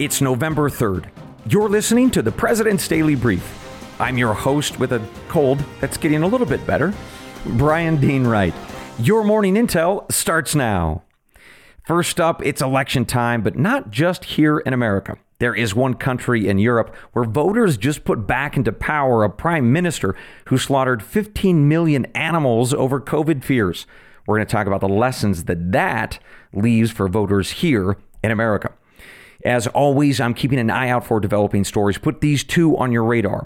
It's November 3rd. You're listening to the President's Daily Brief. I'm your host with a cold that's getting a little bit better, Brian Dean Wright. Your morning intel starts now. First up, it's election time, but not just here in America. There is one country in Europe where voters just put back into power a prime minister who slaughtered 15 million animals over COVID fears. We're going to talk about the lessons that that leaves for voters here in America. As always, I'm keeping an eye out for developing stories. Put these two on your radar.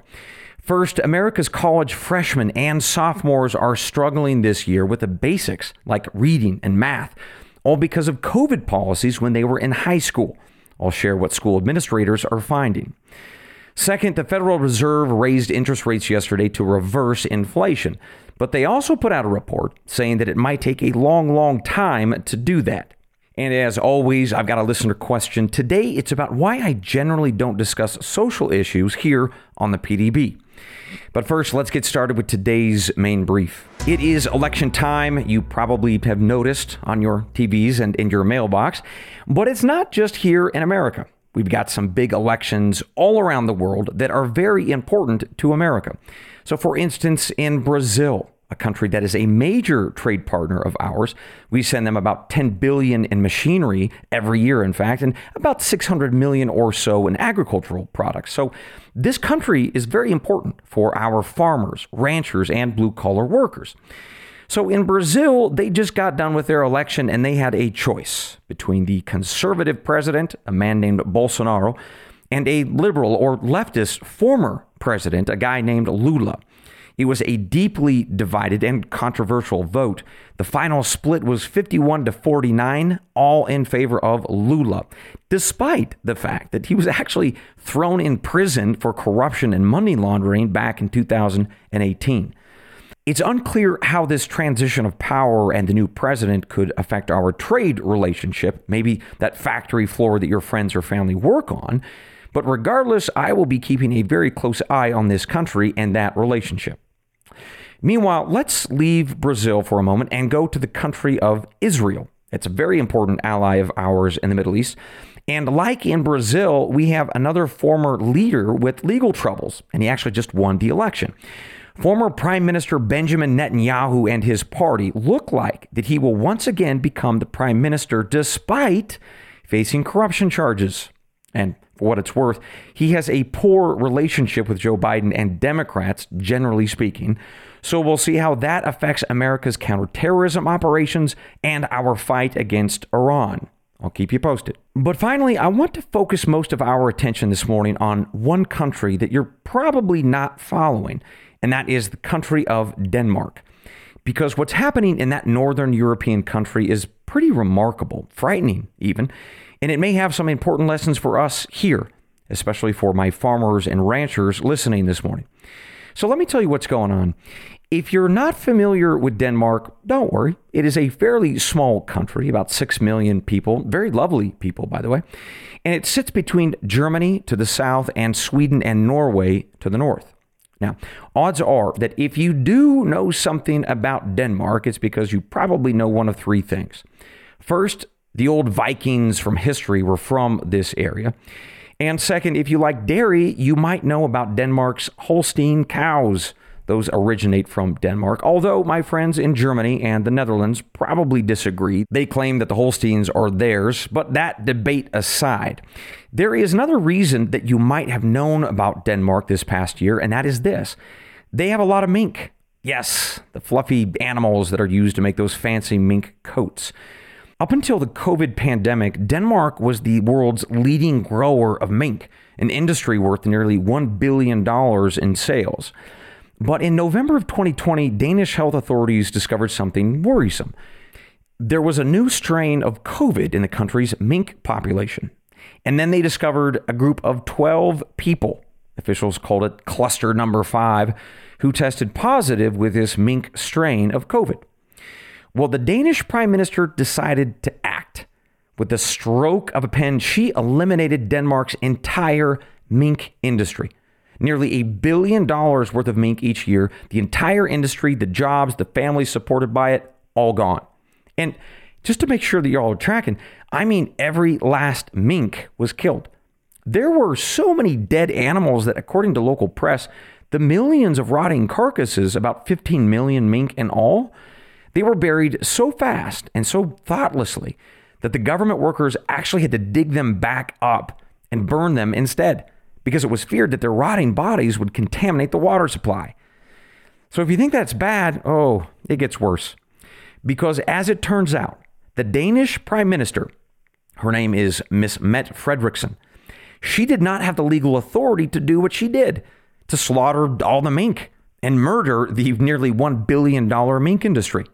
First, America's college freshmen and sophomores are struggling this year with the basics like reading and math, all because of COVID policies when they were in high school. I'll share what school administrators are finding. Second, the Federal Reserve raised interest rates yesterday to reverse inflation, but they also put out a report saying that it might take a long, long time to do that. And as always, I've got a listener question. Today, it's about why I generally don't discuss social issues here on the PDB. But first, let's get started with today's main brief. It is election time. You probably have noticed on your TVs and in your mailbox. But it's not just here in America. We've got some big elections all around the world that are very important to America. So, for instance, in Brazil, a country that is a major trade partner of ours. We send them about 10 billion in machinery every year, in fact, and about 600 million or so in agricultural products. So this country is very important for our farmers, ranchers, and blue collar workers. So in Brazil, they just got done with their election and they had a choice between the conservative president, a man named Bolsonaro, and a liberal or leftist former president, a guy named Lula. It was a deeply divided and controversial vote. The final split was 51 to 49, all in favor of Lula, despite the fact that he was actually thrown in prison for corruption and money laundering back in 2018. It's unclear how this transition of power and the new president could affect our trade relationship, maybe that factory floor that your friends or family work on. But regardless, I will be keeping a very close eye on this country and that relationship. Meanwhile, let's leave Brazil for a moment and go to the country of Israel. It's a very important ally of ours in the Middle East. And like in Brazil, we have another former leader with legal troubles, and he actually just won the election. Former Prime Minister Benjamin Netanyahu and his party look like that he will once again become the prime minister despite facing corruption charges. And for what it's worth, he has a poor relationship with Joe Biden and Democrats, generally speaking. So we'll see how that affects America's counterterrorism operations and our fight against Iran. I'll keep you posted. But finally, I want to focus most of our attention this morning on one country that you're probably not following, and that is the country of Denmark. Because what's happening in that northern European country is pretty remarkable, frightening even, and it may have some important lessons for us here, especially for my farmers and ranchers listening this morning. So let me tell you what's going on. If you're not familiar with Denmark, don't worry. It is a fairly small country, about 6 million people, very lovely people, by the way. And it sits between Germany to the south and Sweden and Norway to the north. Now, odds are that if you do know something about Denmark, it's because you probably know one of three things. First, the old Vikings from history were from this area. And second, if you like dairy, you might know about Denmark's Holstein cows. Those originate from Denmark, although my friends in Germany and the Netherlands probably disagree. They claim that the Holsteins are theirs, but that debate aside, there is another reason that you might have known about Denmark this past year, and that is this they have a lot of mink. Yes, the fluffy animals that are used to make those fancy mink coats. Up until the COVID pandemic, Denmark was the world's leading grower of mink, an industry worth nearly $1 billion in sales. But in November of 2020, Danish health authorities discovered something worrisome. There was a new strain of COVID in the country's mink population. And then they discovered a group of 12 people, officials called it cluster number five, who tested positive with this mink strain of COVID. Well, the Danish prime minister decided to act. With the stroke of a pen, she eliminated Denmark's entire mink industry nearly a billion dollars worth of mink each year. The entire industry, the jobs, the families supported by it, all gone. And just to make sure that y'all are tracking, I mean, every last mink was killed. There were so many dead animals that, according to local press, the millions of rotting carcasses, about 15 million mink in all, they were buried so fast and so thoughtlessly that the government workers actually had to dig them back up and burn them instead because it was feared that their rotting bodies would contaminate the water supply. So if you think that's bad, oh, it gets worse. Because as it turns out, the Danish prime minister, her name is Miss Mette Frederiksen, she did not have the legal authority to do what she did to slaughter all the mink and murder the nearly $1 billion mink industry.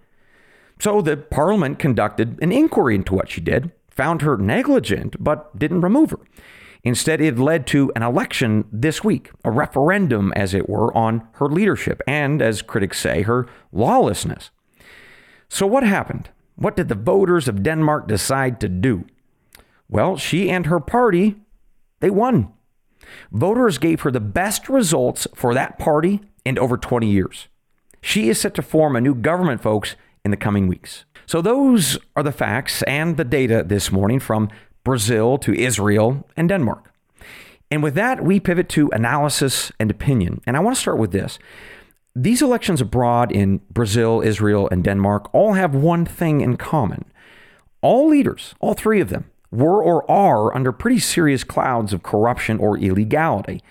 So the parliament conducted an inquiry into what she did, found her negligent, but didn't remove her. Instead, it led to an election this week, a referendum, as it were, on her leadership and, as critics say, her lawlessness. So, what happened? What did the voters of Denmark decide to do? Well, she and her party, they won. Voters gave her the best results for that party in over 20 years. She is set to form a new government, folks, in the coming weeks. So, those are the facts and the data this morning from Brazil to Israel and Denmark. And with that, we pivot to analysis and opinion. And I want to start with this. These elections abroad in Brazil, Israel, and Denmark all have one thing in common. All leaders, all three of them, were or are under pretty serious clouds of corruption or illegality.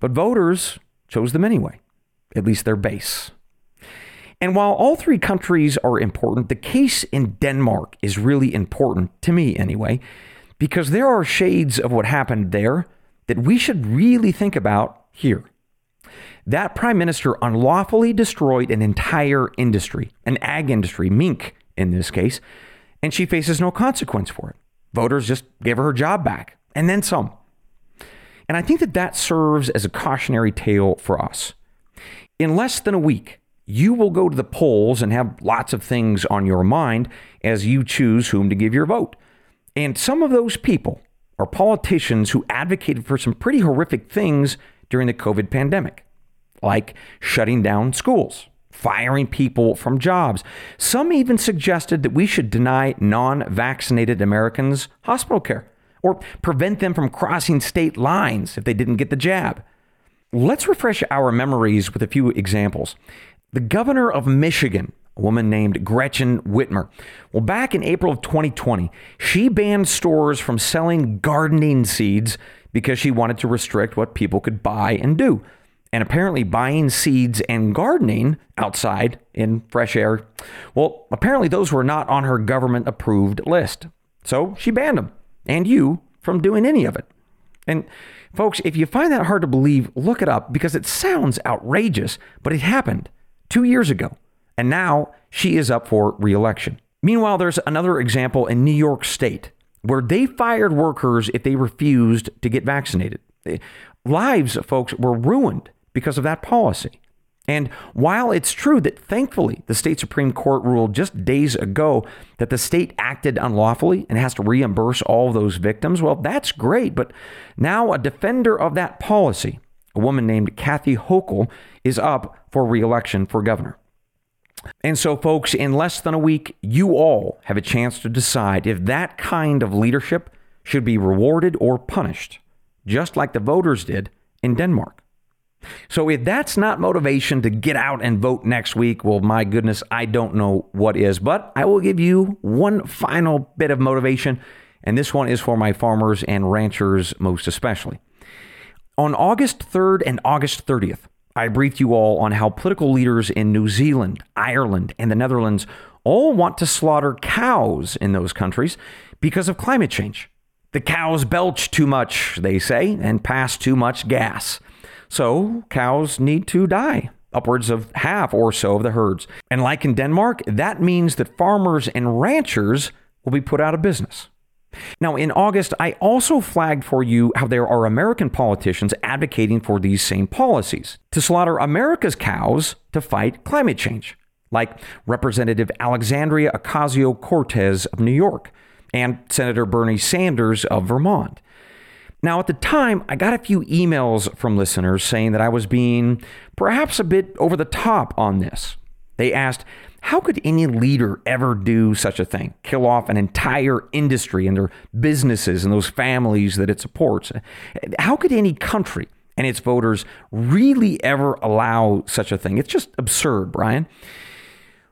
But voters chose them anyway, at least their base. And while all three countries are important, the case in Denmark is really important, to me anyway, because there are shades of what happened there that we should really think about here. That prime minister unlawfully destroyed an entire industry, an ag industry, mink in this case, and she faces no consequence for it. Voters just gave her her job back and then some. And I think that that serves as a cautionary tale for us. In less than a week, you will go to the polls and have lots of things on your mind as you choose whom to give your vote. And some of those people are politicians who advocated for some pretty horrific things during the COVID pandemic, like shutting down schools, firing people from jobs. Some even suggested that we should deny non vaccinated Americans hospital care or prevent them from crossing state lines if they didn't get the jab. Let's refresh our memories with a few examples. The governor of Michigan, a woman named Gretchen Whitmer. Well, back in April of 2020, she banned stores from selling gardening seeds because she wanted to restrict what people could buy and do. And apparently, buying seeds and gardening outside in fresh air, well, apparently those were not on her government approved list. So she banned them and you from doing any of it. And folks, if you find that hard to believe, look it up because it sounds outrageous, but it happened two years ago, and now she is up for reelection. Meanwhile, there's another example in New York State where they fired workers if they refused to get vaccinated. Lives, folks, were ruined because of that policy. And while it's true that thankfully the state Supreme Court ruled just days ago that the state acted unlawfully and has to reimburse all those victims, well, that's great. But now a defender of that policy, a woman named Kathy Hochul, is up for reelection for governor. And so, folks, in less than a week, you all have a chance to decide if that kind of leadership should be rewarded or punished, just like the voters did in Denmark. So, if that's not motivation to get out and vote next week, well, my goodness, I don't know what is. But I will give you one final bit of motivation, and this one is for my farmers and ranchers most especially. On August 3rd and August 30th, I briefed you all on how political leaders in New Zealand, Ireland, and the Netherlands all want to slaughter cows in those countries because of climate change. The cows belch too much, they say, and pass too much gas. So cows need to die, upwards of half or so of the herds. And like in Denmark, that means that farmers and ranchers will be put out of business. Now, in August, I also flagged for you how there are American politicians advocating for these same policies to slaughter America's cows to fight climate change, like Representative Alexandria Ocasio Cortez of New York and Senator Bernie Sanders of Vermont. Now, at the time, I got a few emails from listeners saying that I was being perhaps a bit over the top on this. They asked, How could any leader ever do such a thing? Kill off an entire industry and their businesses and those families that it supports? How could any country and its voters really ever allow such a thing? It's just absurd, Brian.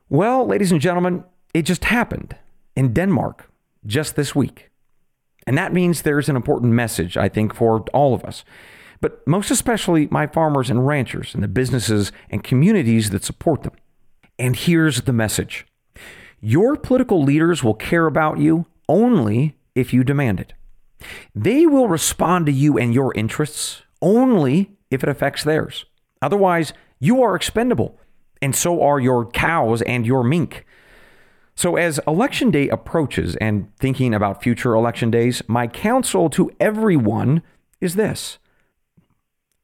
Well, ladies and gentlemen, it just happened in Denmark just this week. And that means there's an important message, I think, for all of us, but most especially my farmers and ranchers and the businesses and communities that support them. And here's the message Your political leaders will care about you only if you demand it. They will respond to you and your interests only if it affects theirs. Otherwise, you are expendable, and so are your cows and your mink. So, as election day approaches and thinking about future election days, my counsel to everyone is this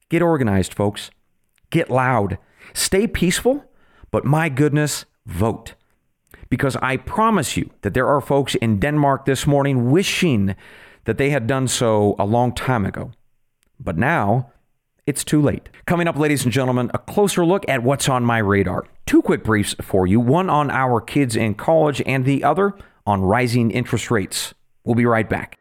get organized, folks. Get loud. Stay peaceful, but my goodness, vote. Because I promise you that there are folks in Denmark this morning wishing that they had done so a long time ago. But now, it's too late. Coming up, ladies and gentlemen, a closer look at what's on my radar. Two quick briefs for you one on our kids in college, and the other on rising interest rates. We'll be right back.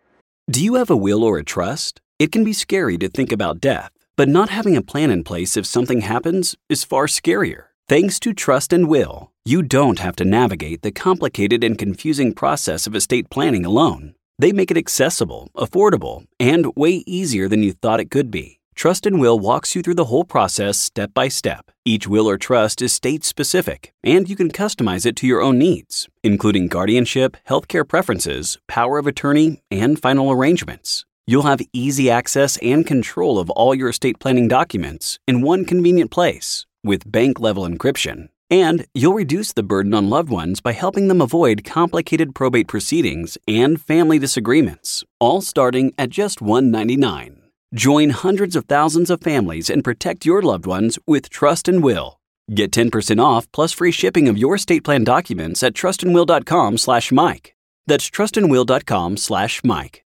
Do you have a will or a trust? It can be scary to think about death, but not having a plan in place if something happens is far scarier. Thanks to Trust and Will, you don't have to navigate the complicated and confusing process of estate planning alone. They make it accessible, affordable, and way easier than you thought it could be. Trust and Will walks you through the whole process step by step. Each will or trust is state specific, and you can customize it to your own needs, including guardianship, healthcare preferences, power of attorney, and final arrangements. You'll have easy access and control of all your estate planning documents in one convenient place with bank level encryption. And you'll reduce the burden on loved ones by helping them avoid complicated probate proceedings and family disagreements, all starting at just 199. Join hundreds of thousands of families and protect your loved ones with Trust and Will. Get 10% off plus free shipping of your estate plan documents at trustandwill.com slash Mike. That's trustandwill.com slash Mike.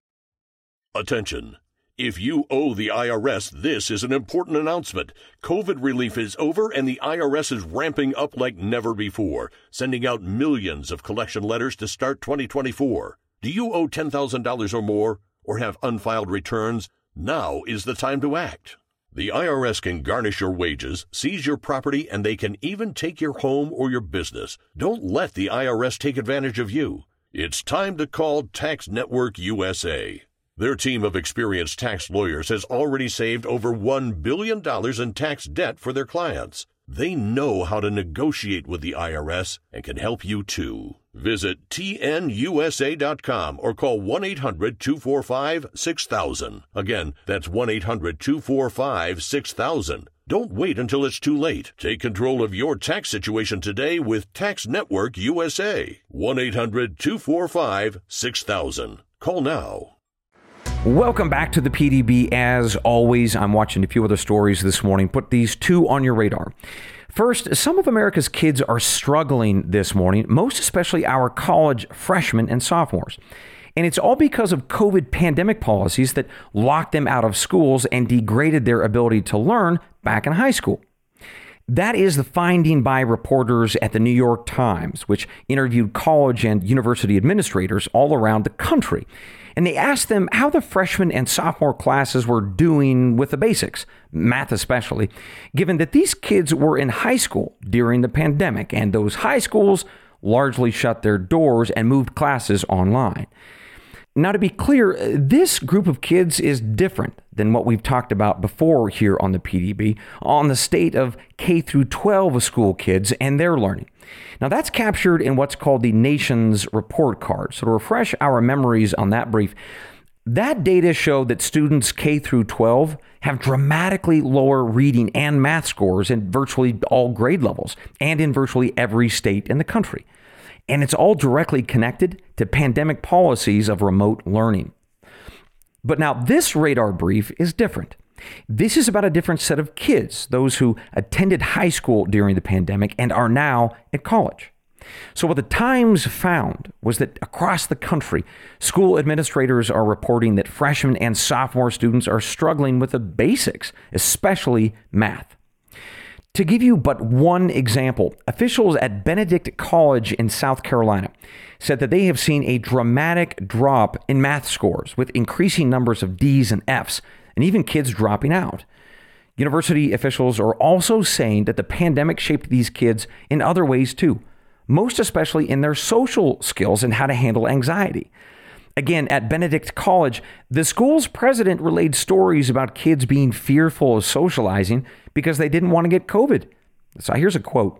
Attention. If you owe the IRS, this is an important announcement. COVID relief is over and the IRS is ramping up like never before, sending out millions of collection letters to start 2024. Do you owe $10,000 or more or have unfiled returns? Now is the time to act. The IRS can garnish your wages, seize your property, and they can even take your home or your business. Don't let the IRS take advantage of you. It's time to call Tax Network USA. Their team of experienced tax lawyers has already saved over $1 billion in tax debt for their clients. They know how to negotiate with the IRS and can help you too. Visit tnusa.com or call 1 800 245 6000. Again, that's 1 800 245 6000. Don't wait until it's too late. Take control of your tax situation today with Tax Network USA. 1 800 245 6000. Call now. Welcome back to the PDB. As always, I'm watching a few other stories this morning. Put these two on your radar. First, some of America's kids are struggling this morning, most especially our college freshmen and sophomores. And it's all because of COVID pandemic policies that locked them out of schools and degraded their ability to learn back in high school. That is the finding by reporters at the New York Times, which interviewed college and university administrators all around the country and they asked them how the freshman and sophomore classes were doing with the basics, math especially, given that these kids were in high school during the pandemic and those high schools largely shut their doors and moved classes online. Now, to be clear, uh, this group of kids is different than what we've talked about before here on the PDB on the state of K through 12 school kids and their learning. Now, that's captured in what's called the nation's report card. So, to refresh our memories on that brief, that data showed that students K through 12 have dramatically lower reading and math scores in virtually all grade levels and in virtually every state in the country. And it's all directly connected to pandemic policies of remote learning. But now, this radar brief is different. This is about a different set of kids, those who attended high school during the pandemic and are now at college. So, what the Times found was that across the country, school administrators are reporting that freshmen and sophomore students are struggling with the basics, especially math. To give you but one example, officials at Benedict College in South Carolina said that they have seen a dramatic drop in math scores with increasing numbers of D's and F's and even kids dropping out. University officials are also saying that the pandemic shaped these kids in other ways too, most especially in their social skills and how to handle anxiety. Again, at Benedict College, the school's president relayed stories about kids being fearful of socializing because they didn't want to get COVID. So here's a quote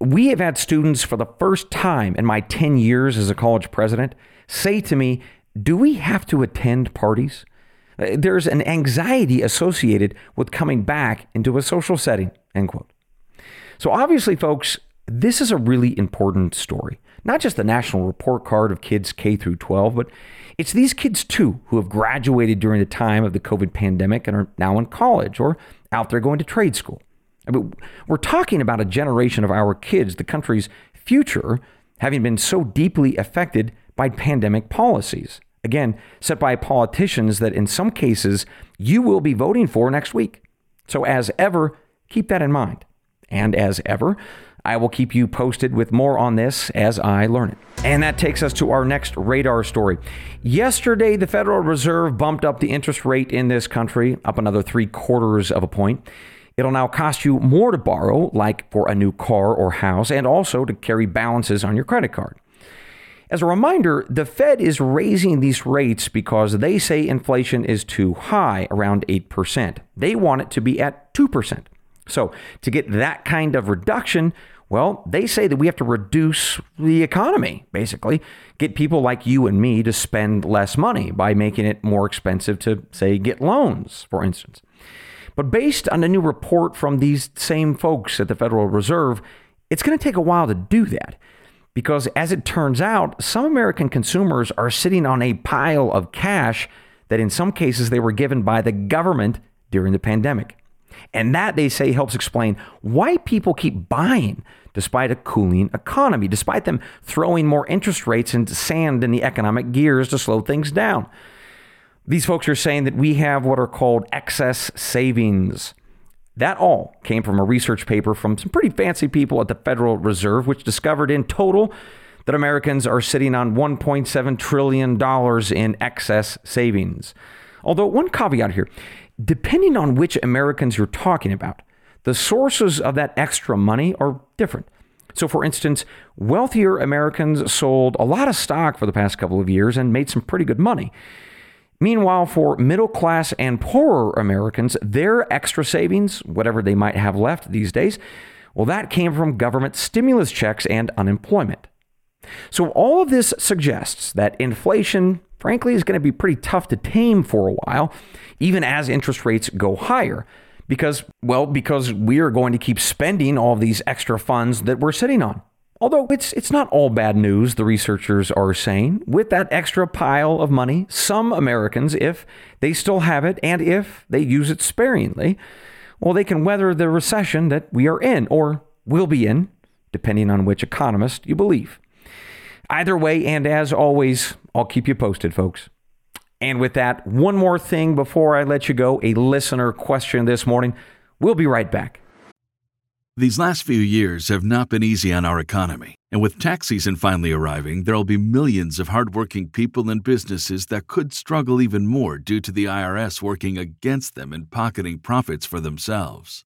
We have had students for the first time in my 10 years as a college president say to me, Do we have to attend parties? Uh, there's an anxiety associated with coming back into a social setting, end quote. So obviously, folks, this is a really important story not just the national report card of kids K through 12, but it's these kids too who have graduated during the time of the COVID pandemic and are now in college or out there going to trade school. I mean, we're talking about a generation of our kids, the country's future, having been so deeply affected by pandemic policies. Again, set by politicians that in some cases you will be voting for next week. So, as ever, keep that in mind. And as ever, I will keep you posted with more on this as I learn it. And that takes us to our next radar story. Yesterday, the Federal Reserve bumped up the interest rate in this country up another three quarters of a point. It'll now cost you more to borrow, like for a new car or house, and also to carry balances on your credit card. As a reminder, the Fed is raising these rates because they say inflation is too high, around 8%. They want it to be at 2%. So, to get that kind of reduction, well, they say that we have to reduce the economy, basically, get people like you and me to spend less money by making it more expensive to, say, get loans, for instance. But based on a new report from these same folks at the Federal Reserve, it's going to take a while to do that. Because as it turns out, some American consumers are sitting on a pile of cash that in some cases they were given by the government during the pandemic. And that, they say, helps explain why people keep buying despite a cooling economy, despite them throwing more interest rates and sand in the economic gears to slow things down. These folks are saying that we have what are called excess savings. That all came from a research paper from some pretty fancy people at the Federal Reserve, which discovered in total that Americans are sitting on $1.7 trillion in excess savings. Although, one caveat here depending on which Americans you're talking about, the sources of that extra money are different. So, for instance, wealthier Americans sold a lot of stock for the past couple of years and made some pretty good money. Meanwhile, for middle class and poorer Americans, their extra savings, whatever they might have left these days, well, that came from government stimulus checks and unemployment. So, all of this suggests that inflation, frankly, is going to be pretty tough to tame for a while, even as interest rates go higher. Because, well, because we are going to keep spending all these extra funds that we're sitting on. Although it's it's not all bad news, the researchers are saying. With that extra pile of money, some Americans, if they still have it and if they use it sparingly, well, they can weather the recession that we are in or will be in, depending on which economist you believe. Either way, and as always, I'll keep you posted, folks. And with that, one more thing before I let you go a listener question this morning. We'll be right back. These last few years have not been easy on our economy. And with tax season finally arriving, there will be millions of hardworking people and businesses that could struggle even more due to the IRS working against them and pocketing profits for themselves.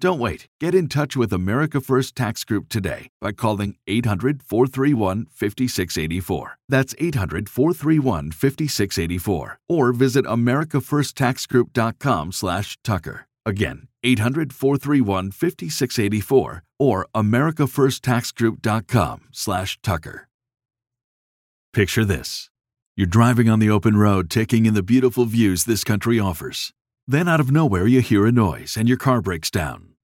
Don't wait. Get in touch with America First Tax Group today by calling 800 431 5684. That's 800 431 5684. Or visit AmericaFirstTaxGroup.com slash Tucker. Again, 800 431 5684 or AmericaFirstTaxGroup.com slash Tucker. Picture this. You're driving on the open road, taking in the beautiful views this country offers. Then, out of nowhere, you hear a noise and your car breaks down.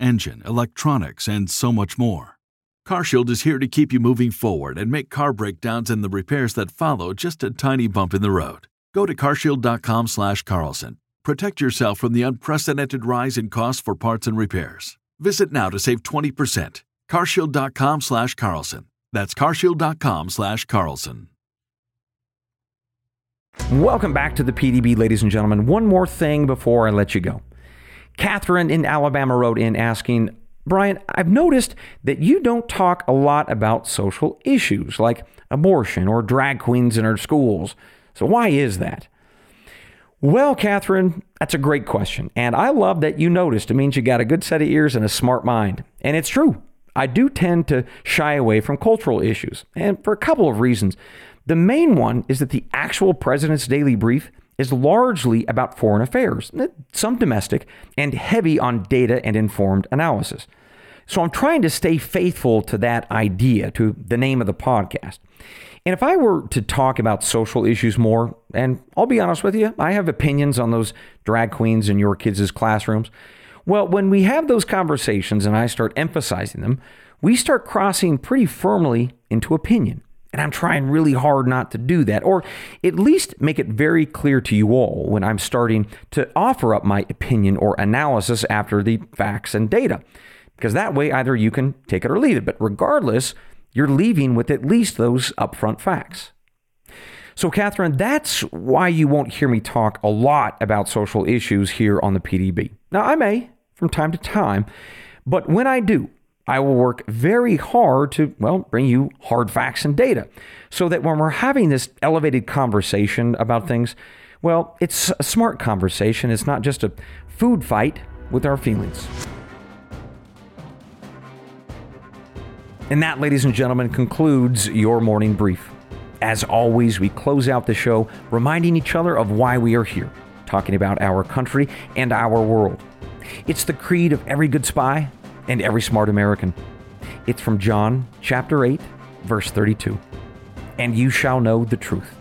engine, electronics, and so much more. CarShield is here to keep you moving forward and make car breakdowns and the repairs that follow just a tiny bump in the road. Go to carshield.com/carlson. Protect yourself from the unprecedented rise in costs for parts and repairs. Visit now to save 20%. carshield.com/carlson. That's carshield.com/carlson. Welcome back to the PDB, ladies and gentlemen. One more thing before I let you go. Catherine in Alabama wrote in asking, Brian, I've noticed that you don't talk a lot about social issues like abortion or drag queens in our schools. So, why is that? Well, Catherine, that's a great question. And I love that you noticed. It means you got a good set of ears and a smart mind. And it's true. I do tend to shy away from cultural issues, and for a couple of reasons. The main one is that the actual President's Daily Brief is largely about foreign affairs, eh, some domestic, and heavy on data and informed analysis. So I'm trying to stay faithful to that idea, to the name of the podcast. And if I were to talk about social issues more, and I'll be honest with you, I have opinions on those drag queens in your kids' classrooms. Well, when we have those conversations and I start emphasizing them, we start crossing pretty firmly into opinion. And I'm trying really hard not to do that, or at least make it very clear to you all when I'm starting to offer up my opinion or analysis after the facts and data. Because that way, either you can take it or leave it. But regardless, you're leaving with at least those upfront facts. So, Catherine, that's why you won't hear me talk a lot about social issues here on the PDB. Now, I may from time to time, but when I do, I will work very hard to, well, bring you hard facts and data so that when we're having this elevated conversation about things, well, it's a smart conversation. It's not just a food fight with our feelings. And that, ladies and gentlemen, concludes your morning brief. As always, we close out the show reminding each other of why we are here, talking about our country and our world. It's the creed of every good spy and every smart American. It's from John chapter 8, verse 32. And you shall know the truth,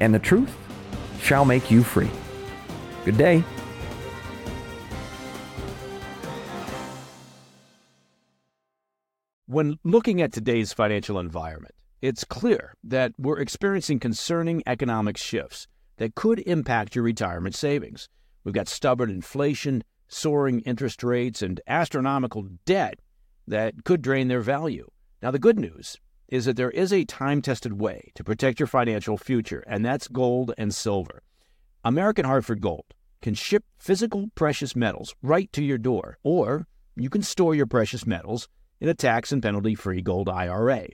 and the truth shall make you free. Good day. When looking at today's financial environment, it's clear that we're experiencing concerning economic shifts that could impact your retirement savings. We've got stubborn inflation, soaring interest rates, and astronomical debt that could drain their value. Now, the good news is that there is a time tested way to protect your financial future, and that's gold and silver. American Hartford Gold can ship physical precious metals right to your door, or you can store your precious metals in a tax and penalty free gold IRA.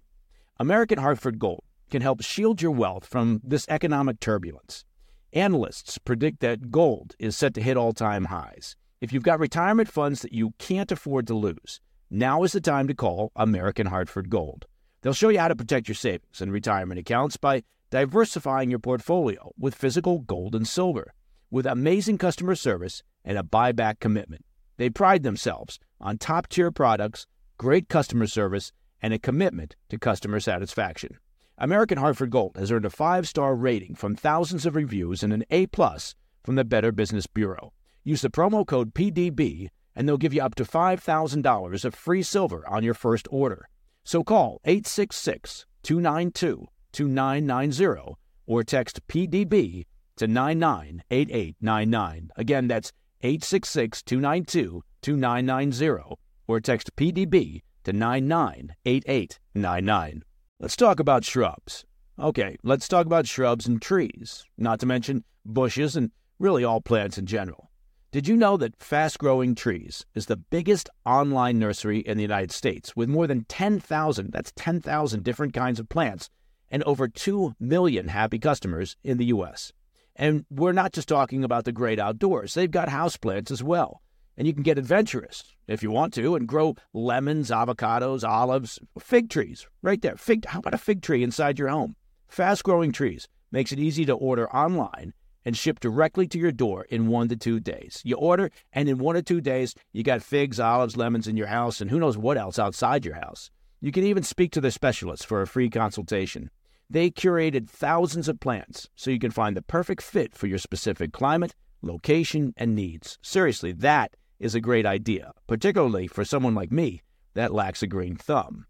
American Hartford Gold can help shield your wealth from this economic turbulence. Analysts predict that gold is set to hit all time highs. If you've got retirement funds that you can't afford to lose, now is the time to call American Hartford Gold. They'll show you how to protect your savings and retirement accounts by diversifying your portfolio with physical gold and silver. With amazing customer service and a buyback commitment, they pride themselves on top tier products, great customer service, and a commitment to customer satisfaction. American Hartford Gold has earned a five star rating from thousands of reviews and an A plus from the Better Business Bureau. Use the promo code PDB and they'll give you up to $5,000 of free silver on your first order. So call 866 292 2990 or text PDB to 998899. Again, that's 866 292 2990 or text PDB to 998899. Let's talk about shrubs. Okay, let's talk about shrubs and trees, not to mention bushes and really all plants in general. Did you know that Fast Growing Trees is the biggest online nursery in the United States with more than 10,000, that's 10,000 different kinds of plants and over 2 million happy customers in the US? And we're not just talking about the great outdoors. They've got houseplants as well. And you can get adventurous if you want to and grow lemons, avocados, olives, fig trees right there. Fig, how about a fig tree inside your home? Fast growing trees makes it easy to order online and ship directly to your door in one to two days. You order, and in one to two days, you got figs, olives, lemons in your house, and who knows what else outside your house. You can even speak to their specialists for a free consultation. They curated thousands of plants so you can find the perfect fit for your specific climate, location, and needs. Seriously, that is a great idea, particularly for someone like me that lacks a green thumb.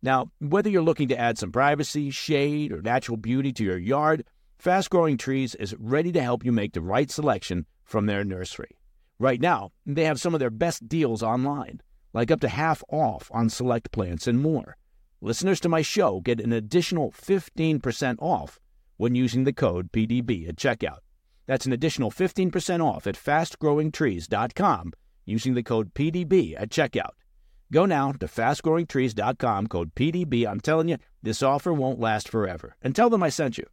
Now, whether you're looking to add some privacy, shade, or natural beauty to your yard, Fast Growing Trees is ready to help you make the right selection from their nursery. Right now, they have some of their best deals online, like up to half off on select plants and more. Listeners to my show get an additional 15% off when using the code PDB at checkout. That's an additional 15% off at fastgrowingtrees.com using the code PDB at checkout. Go now to fastgrowingtrees.com, code PDB. I'm telling you, this offer won't last forever. And tell them I sent you.